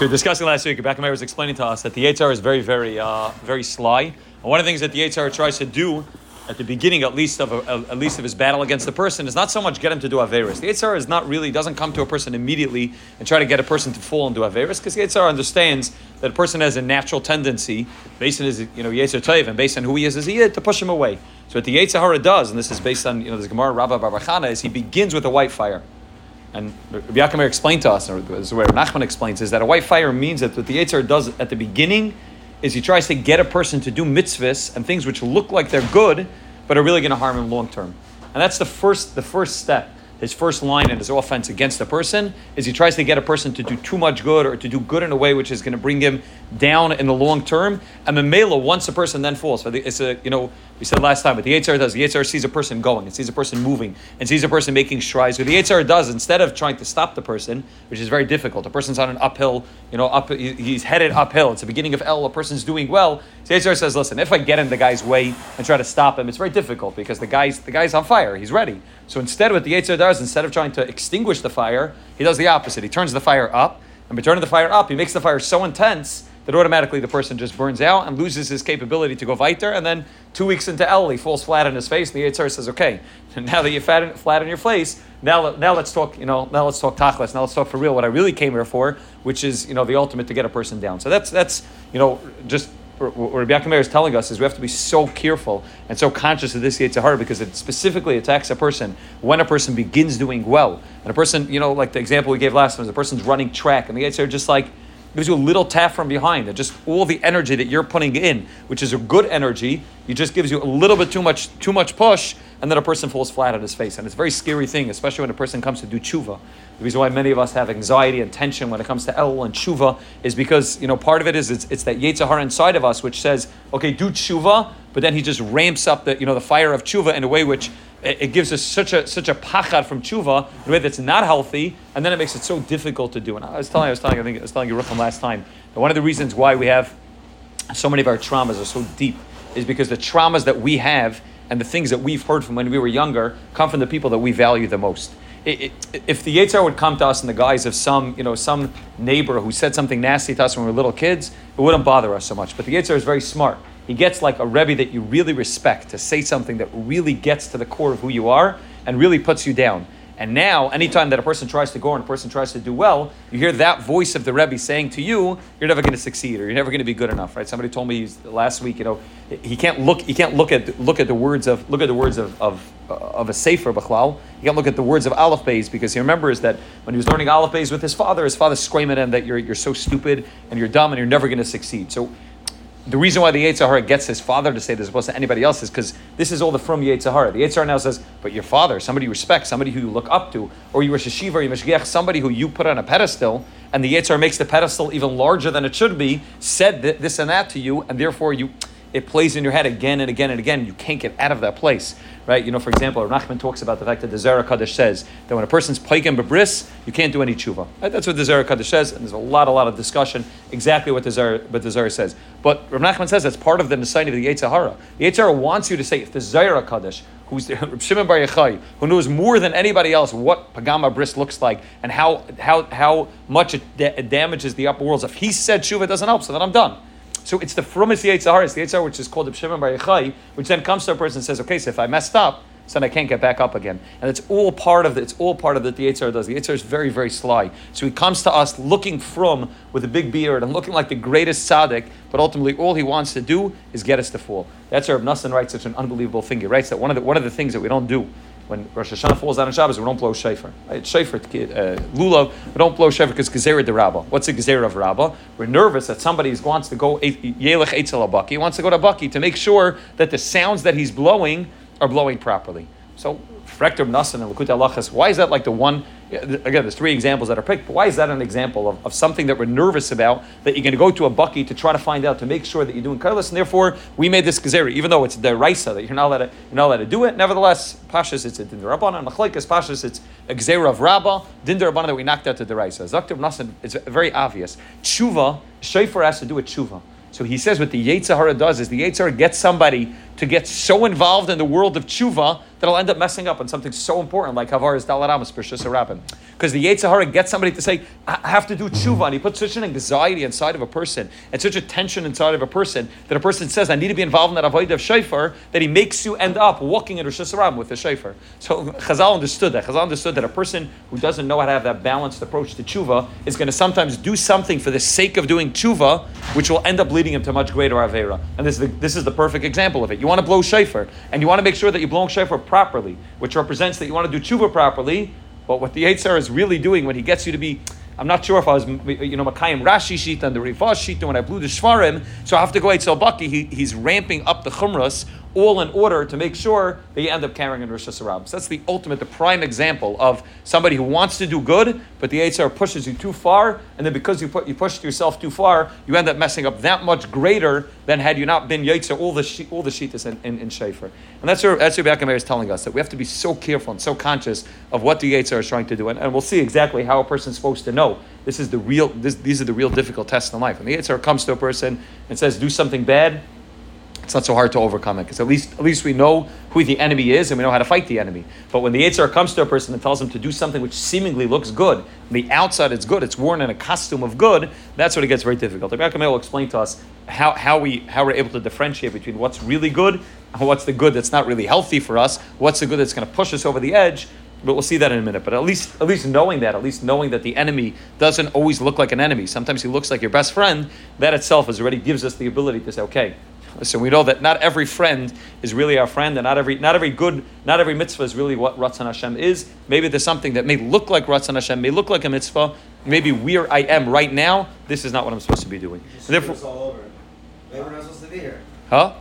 We were discussing last week, Reb Yakov Meir was explaining to us that the HR is very, very, uh, very sly. And one of the things that the HR tries to do at the beginning, at least of a, at least of his battle against the person, is not so much get him to do averis. The HR is not really doesn't come to a person immediately and try to get a person to fall into averis because the HR understands that a person has a natural tendency, based on his you know Yetzer Tov and based on who he is as he is, to push him away. So what the Yetzirah does, and this is based on you know this Gemara Rabbah bar bar Chana, is he begins with a white fire. And Rabbi Yaakov explained to us, or this is where Nachman explains, is that a white fire means that what the Yetzer does at the beginning is he tries to get a person to do mitzvahs and things which look like they're good, but are really going to harm him long term. And that's the first, the first step. His first line in his offense against a person is he tries to get a person to do too much good or to do good in a way which is going to bring him down in the long term. And the mela, once a person then falls, it's a you know we said last time, but the Yitzhar does. The Yitzhar sees a person going, it sees a person moving, and sees a person making strides. What the Yitzhar does, instead of trying to stop the person, which is very difficult, a person's on an uphill, you know, up he's headed uphill. It's the beginning of Elul. A person's doing well. The Yitzhar says, "Listen, if I get in the guy's way and try to stop him, it's very difficult because the guy's the guy's on fire. He's ready. So instead, what the Yitzhar does, instead of trying to extinguish the fire, he does the opposite. He turns the fire up, and by turning the fire up, he makes the fire so intense." That automatically the person just burns out and loses his capability to go weiter. And then two weeks into Elul, he falls flat on his face, and the Yitzhar says, "Okay, now that you're flat, flat on your face, now now let's talk. You know, now let's talk tachlis. Now let's talk for real. What I really came here for, which is you know the ultimate to get a person down. So that's that's you know just." What Rabbi Yaakov is telling us is we have to be so careful and so conscious of this Yitzhar because it specifically attacks a person when a person begins doing well. And a person, you know, like the example we gave last time, is a person's running track, and the Yitzhar just like gives you a little tap from behind. That just all the energy that you're putting in, which is a good energy, it just gives you a little bit too much too much push, and then a person falls flat on his face. And it's a very scary thing, especially when a person comes to do tshuva. The reason why many of us have anxiety and tension when it comes to Elul and tshuva is because you know part of it is it's, it's that Yetzirah inside of us which says, okay, do tshuva, but then he just ramps up the you know the fire of tshuva in a way which it gives us such a such a pachad from tshuva in a way that's not healthy, and then it makes it so difficult to do. And I was telling, I was telling, I think I was telling you last time that one of the reasons why we have so many of our traumas are so deep is because the traumas that we have and the things that we've heard from when we were younger come from the people that we value the most. It, it, if the Yitzhar would come to us in the guise of some, you know, some neighbor who said something nasty to us when we were little kids, it wouldn't bother us so much. But the Yitzhar is very smart he gets like a Rebbe that you really respect to say something that really gets to the core of who you are and really puts you down. And now, anytime that a person tries to go and a person tries to do well, you hear that voice of the Rebbe saying to you, "You're never going to succeed, or you're never going to be good enough." Right? Somebody told me last week, you know, he can't look, he can't look at look at the words of look at the words of of, of a sefer b'chlal. He can't look at the words of Aleph Beis because he remembers that when he was learning Aleph Beis with his father, his father screaming at him that you're you're so stupid and you're dumb and you're never going to succeed. So the reason why the Yetzirah gets his father to say this opposed to anybody else is because this is all the from Yetzirah. The Yetzirah now says, but your father, somebody you respect, somebody who you look up to, or you Rosh Yeshiva or you Meshgiach, somebody who you put on a pedestal, and the Yetzirah makes the pedestal even larger than it should be, said this and that to you, and therefore you it plays in your head again and again and again. You can't get out of that place, right? You know, for example, Nachman talks about the fact that the Zohar HaKadosh says that when a person's paikim bebris, you can't do any tshuva. Right? That's what the Zohar HaKadosh says, and there's a lot, a lot of discussion exactly what the Zera, what the Zera says. But Rav Nachman says that's part of the Nisayin of the Yetzirah. The Yetzirah wants you to say, if the Zohar HaKadosh, who's the, Shimon Bar Yochai, who knows more than anybody else what Pagama Bris looks like and how, how, how much it, da- damages the upper worlds, if he said tshuva, it doesn't help, so then I'm done. So it's the frumis Yetzirah, it's the Yetzirah which is called the Shimon Bar Yochai, which then comes to a person and says, okay, so if I messed up, so then I can't get back up again. And it's all part of the, it's all part of that the Yetzirah does. The Yetzirah is very, very sly. So he comes to us looking from with a big beard and looking like the greatest tzaddik, but ultimately all he wants to do is get us to fall. That's where Nassan writes such an unbelievable thing. He writes that one of the, one of the things that we don't do when Rosh Hashanah falls down on Shabbos, we don't blow shofar. Right? Shofar, uh, lulav, we don't blow shofar because gezerah de Rabbah. What's a gezerah of Rabbah? We're nervous that somebody wants to go yelech etzel abaki. He wants to go to Baki to make sure that the sounds that he's blowing are blowing properly. So Frekter Nassan and Likutei Halachos, why is that like the one? Again, there's three examples that are picked, but why is that an example of, of something that we're nervous about that you're going to go to a bucky to try to find out to make sure that you're doing careless, and therefore we made this gezeri, even though it's the raisa that you're not allowed to, you're not allowed to do it. Nevertheless, pashas it's a and machlekes pashas it's a gezerah of rabba dinder rabbanon that we knocked out to the raisa. Zaktiv Nassan, it's very obvious. Tshuva, shayfer has to do with tshuva. So he says what the Yetzirah does is the Yetzirah gets somebody to get so involved in the world of tshuva that I'll end up messing up on something so important like Havaris Dalaramas Pershus Rabin. Because the Yetzirah gets somebody to say, I have to do tshuva, and he puts such an anxiety inside of a person and such a tension inside of a person that a person says, I need to be involved in that avoid of shofar, that he makes you end up walking in Rosh Hashanah with the shofar. So Chazal understood that. Chazal understood that a person who doesn't know how to have that balanced approach to tshuva is going to sometimes do something for the sake of doing tshuva, which will end up leading him to much greater avera. And this is the, this is the perfect example of it. You want to blow shofar, and you want to make sure that you're blowing shofar properly, which represents that you want to do tshuva properly. But what the Yitzhar is really doing when he gets you to be, I'm not sure if I was, you know, Makayim Rashi sheet and the Rivas sheet when I blew the Shvarim, so I have to go Eitzel Baki. He, he's ramping up the Chumras all in order to make sure that you end up carrying in Rosh Hashanah. So that's the ultimate, the prime example of somebody who wants to do good, but the Yitzhar pushes you too far, and then because you put you pushed yourself too far, you end up messing up that much greater than had you not been Yitzhar all the all the Shitas in, in, in Shafer. And that's where that's what is telling us that we have to be so careful and so conscious of what the Yitzhar is trying to do, and, and we'll see exactly how a person's supposed to know. This is the real. This, these are the real difficult tests in life. And the Yitzhar comes to a person and says, "Do something bad," it's not so hard to overcome it because at least at least we know who the enemy is and we know how to fight the enemy. But when the Yitzhar comes to a person and tells him to do something which seemingly looks good, on the outside it's good, it's worn in a costume of good, that's when it gets very difficult. The Rebbe will explain to us how, how we how we're able to differentiate between what's really good and what's the good that's not really healthy for us, what's the good that's going to push us over the edge. But we'll see that in a minute. But at least, at least knowing that, at least knowing that the enemy doesn't always look like an enemy. Sometimes he looks like your best friend. That itself is already gives us the ability to say, okay, Listen, we know that not every friend is really our friend, and not every not every good, not every mitzvah is really what Ratzon Hashem is. Maybe there's something that may look like Ratzon Hashem, may look like a mitzvah. Maybe where I am right now, this is not what I'm supposed to be doing. therefore, all over. Maybe we're not supposed to be here. Huh?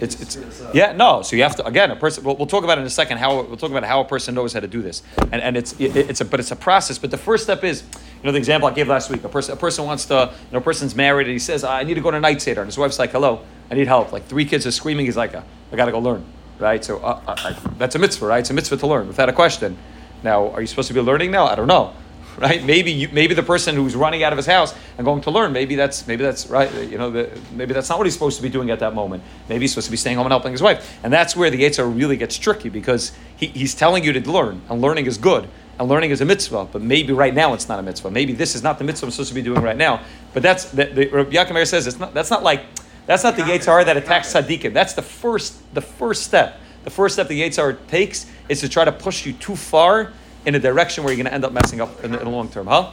It's, it's yeah no so you have to again a person we'll, we'll talk about in a second how we'll talk about how a person knows how to do this and, and it's it, it's a but it's a process but the first step is you know the example I gave last week a person a person wants to you know a person's married and he says I need to go to night seder and his wife's like hello I need help like three kids are screaming he's like I got to go learn right so uh, I, I, that's a mitzvah right it's a mitzvah to learn without a question now are you supposed to be learning now I don't know right? Maybe you, maybe the person who's running out of his house and going to learn, maybe that's maybe that's right. You know, the, maybe that's not what he's supposed to be doing at that moment. Maybe he's supposed to be staying home and helping his wife, and that's where the Yitzhar really gets tricky because he, he's telling you to learn, and learning is good. And learning is a mitzvah, but maybe right now it's not a mitzvah. Maybe this is not the mitzvah I'm supposed to be doing right now. But that's the, the Yaakov says it's not. That's not like that's not the Yitzhar that attacks tzaddikim. That's the first the first step. The first step the Yitzhar takes is to try to push you too far in a direction where you're going to end up messing up in the, in the long term, huh?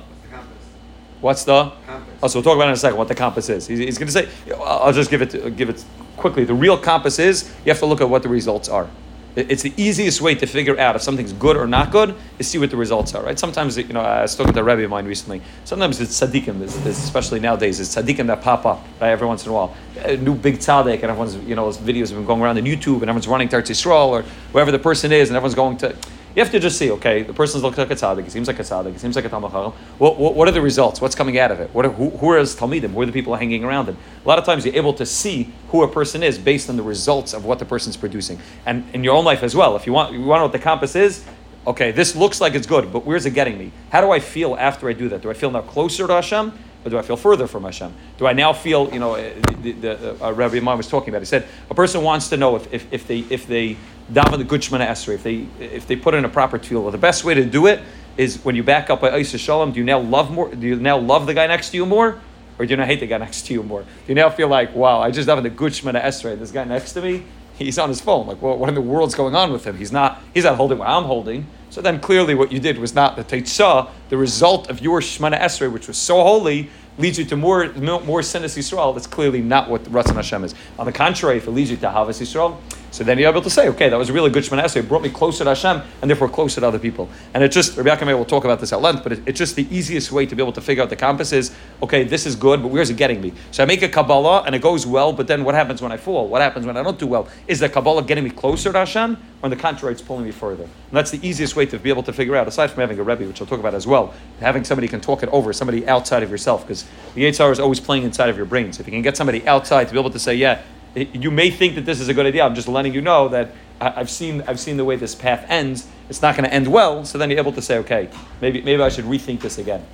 What's the compass? Oh, so we'll talk about in a second what the compass is. He's, he's going to say. I'll just give it give it quickly. The real compass is you have to look at what the results are. It's the easiest way to figure out if something's good or not good is see what the results are, right? Sometimes, you know, I talking to a Rebbe of mine recently. Sometimes it's tzaddikim, especially nowadays, it's tzaddikim that pop up right, every once in a while. A new big tzaddik, and everyone's, you know, videos have been going around on YouTube, and everyone's running to Eretz or wherever the person is, and everyone's going to you have to just see, okay, the person looks like a tzaddik, he seems like a tzaddik, he seems like a talmud what, what, what, are the results? What's coming out of it? What are, who, who are his talmidim? Who are the people hanging around him? A lot of times you're able to see who a person is based on the results of what the person's producing. And in your own life as well, if you want, you want to know what the compass is, okay, this looks like it's good, but where's it getting me? How do I feel after I do that? Do I feel now closer to Hashem? Or do I feel further from Hashem? Do I now feel, you know, the, the, uh, Rabbi Imam was talking about, he said, a person wants to know if, if, if they, if they daven the good Shemana Esrei, if they, if they put in a proper tefillah, the best way to do it is when you back up by Isa Shalom, do you now love more, do you now love the guy next to you more? Or do you now hate the guy next to you more? Do you now feel like, wow, I just daven the good Shemana Esrei, this guy next to me, he's on his phone. Like, well, what in the world's going on with him? He's not, he's not holding what I'm holding. So then clearly what you did was not the Teitzah, the result of your Shemana Esrei, which was so holy, leads you to more more sinas Yisrael, that's clearly not what Ratzon Hashem is. On the contrary, if it leads you to Havas Yisrael, so then you're able to say, okay, that was a really good Shemana. It brought me closer to Hashem and therefore closer to other people. And it just, Rabbi Yaakov will talk about this at length, but it, it's just the easiest way to be able to figure out the compass is, okay, this is good, but where's it getting me? So I make a Kabbalah and it goes well, but then what happens when I fall? What happens when I don't do well? Is the Kabbalah getting me closer to Hashem or on the contrary, it's pulling me further? And that's the easiest way to be able to figure out, aside from having a Rebbe, which I'll talk about as well, having somebody can talk it over, somebody outside of yourself, because the Yitzhar is always playing inside of your brain. So If you can get somebody outside to be able to say, yeah, you may think that this is a good idea. I'm just letting you know that I've seen I've seen the way this path ends. It's not going to end well. So then you're able to say, okay, maybe maybe I should rethink this again.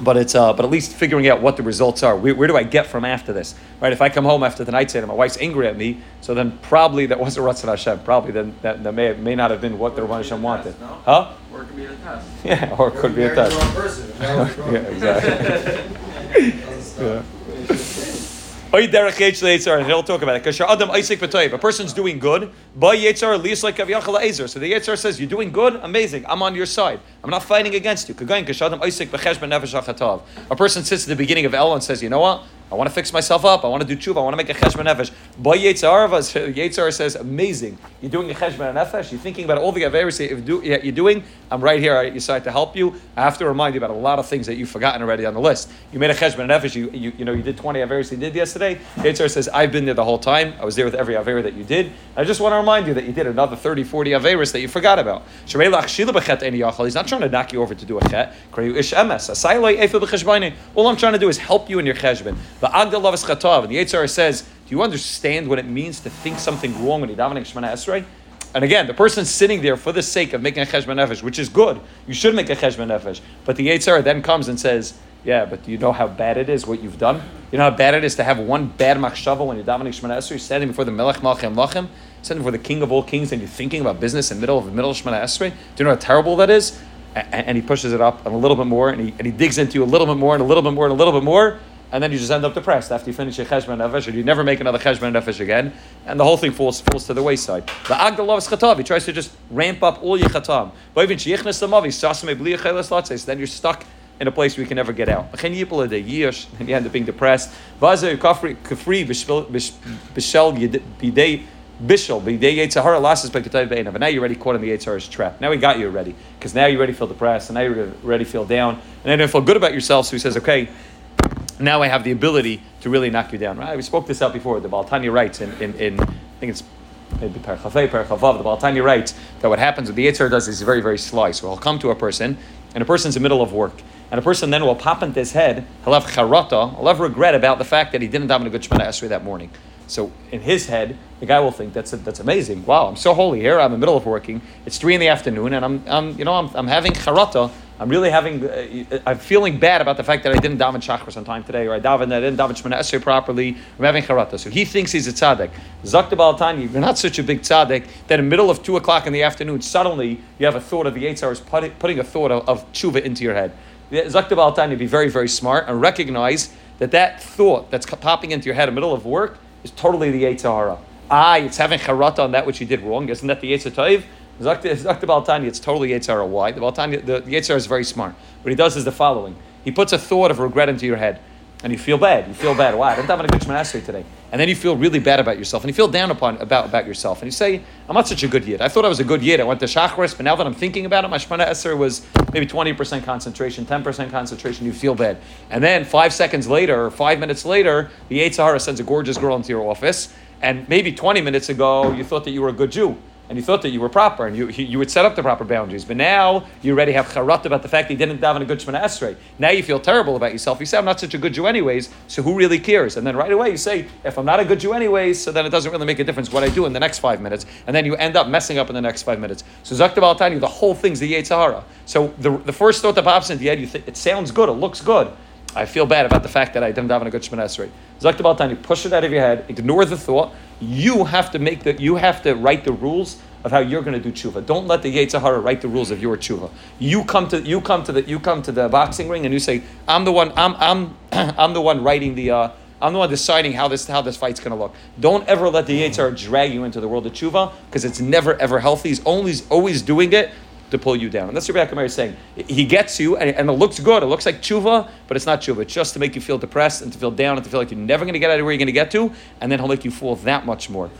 But it's uh, but at least figuring out what the results are. Where, where, do I get from after this? Right? If I come home after the night and my wife's angry at me, so then probably that wasn't Ratzon Hashem. Probably then that, that may may not have been what the Rabban Hashem wanted. no? Huh? Or it could be a test. Yeah, or it could be a test. person. yeah, exactly. Doesn't stop. Oy derech Yetzer Yitzhar, and he'll talk about it. Because a person's doing good. So the Yitzhar says, You're doing good, amazing, I'm on your side. I'm not fighting against you. A person sits at the beginning of Elul and says, You know what? I want to fix myself up. I want to do tshuva. I want to make a cheshbon nefesh. Yitzhar, Yitzhar says, amazing. You're doing a cheshbon nefesh. You're thinking about all the averis that you're doing. I'm right here. I decided to help you. I have to remind you about a lot of things that you've forgotten already on the list. You made a cheshbon nefesh. You, you, you know, you did 20 averis you did yesterday. Yitzhar says, I've been there the whole time. I was there with every aver that you did. I just want to remind you that you did another 30, 40 averis that you forgot about. He's not trying to knock you over to do a chet. All I'm trying to do is help you in your cheshbon. The Agdal is Chatav. And the Yitzhar says, Do you understand what it means to think something wrong when you're davening Shemana Esrei? And again, the person's sitting there for the sake of making a cheshbon nefesh, which is good. You should make a cheshbon nefesh. But the Yitzhar then comes and says, Yeah, but do you know how bad it is what you've done? You know how bad it is to have one bad machshava when you're davening Shemana Esrei, standing before the Melech Malchem Lachem, standing before the King of all Kings, and you're thinking about business in the middle of the middle of Shemana Esrei. Do you know how terrible that is? And, he pushes it up a little bit more, and he, and he digs into you a little bit more, and a little bit more, and a little bit more and then you just end up depressed after you finish your cheshbon nefesh, you never make another cheshbon nefesh again, and the whole thing falls falls to the wayside. The agdal loves chatav. He tries to just ramp up all your chatam. But even the so then you're stuck in a place where you can never get out. And you end up being depressed. Bishel bidei Yitzhahara lasses bekatayv be'enav. And now you're already caught in the Yitzhahara's trap. Now he got you already because now you already feel depressed, and now you already feel down, and then you feel good about yourself. So he says, okay now I have the ability to really knock you down. Right? We spoke this out before. The Baal Tanya writes in, in, in I think it's maybe Perchafei, Perchavav, the Baal Tanya writes that what happens, what the Yitzhar does is very, very sly. So he'll come to a person, and a person's in the middle of work. And a person then will pop into his head, he'll have charata, he'll have regret about the fact that he didn't have a good Shemana Esrei that morning. So in his head, the guy will think that's that's amazing. Wow, I'm so holy here. I'm in the middle of working. It's three in the afternoon, and I'm, I'm you know I'm, I'm having charata. I'm really having, uh, I'm feeling bad about the fact that I didn't daven shachar on time today, or I davened, I didn't daven shemana esrei properly. I'm having charata. So he thinks he's a tzaddik. Zakta Tanya, you're not such a big tzaddik that in the middle of two o'clock in the afternoon, suddenly you have a thought of the eight hours putting, putting a thought of, of tshuva into your head. Zakta Tanya, be very, very smart and recognize that that thought that's popping into your head in the middle of work is totally the eight Yitzhara. Ah, it's having charata on that which you did wrong. Isn't that the Yitzhar Zakta Baal Tanya, it's totally Yitzhara. Why? The Baal Tanya, the, the is very smart. What he does is the following. He puts a thought of regret into your head. And you feel bad. You feel bad. Wow, I didn't have a good Shemana today. And then you feel really bad about yourself. And you feel down upon about, about yourself. And you say, I'm not such a good yid. I thought I was a good yid. I went to Shachris, but now that I'm thinking about it, my Shemana Esser was maybe 20% concentration, 10% concentration. You feel bad. And then five seconds later, or five minutes later, the Eitzahara sends a gorgeous girl into your office. And maybe 20 minutes ago, you thought that you were a good Jew and you thought that you were proper and you, you would set up the proper boundaries. But now you already have charat about the fact that you didn't daven a good Shemana Esrei. Now you feel terrible about yourself. You say, I'm not such a good Jew anyways, so who really cares? And then right away you say, if I'm not a good Jew anyways, so then it doesn't really make a difference what I do in the next five minutes. And then you end up messing up in the next five minutes. So Zakta Baal Tanya, the whole thing's the Yetzirah. So the, the first thought that pops into your head, you think, it sounds good, it looks good. I feel bad about the fact that I didn't daven a good Shemana Esrei. Zakta Baal Tanya, push it out of your head, ignore the thought. You have to make the, you have to write the rules of how you're going to do tshuva. Don't let the Yetzirah write the rules of your tshuva. You come to you come to the you come to the boxing ring and you say, "I'm the one. I'm I'm I'm the one writing the." Uh, I'm the one deciding how this how this fight's going to look. Don't ever let the Yetzirah drag you into the world of tshuva because it's never ever healthy. He's always always doing it to pull you down. And that's Rebbe is saying. He gets you, and, and, it looks good. It looks like tshuva, but it's not tshuva. It's just to make you feel depressed and to feel down and to feel like you're never going to get out of where you're going to get to, and then he'll make you fall that much more.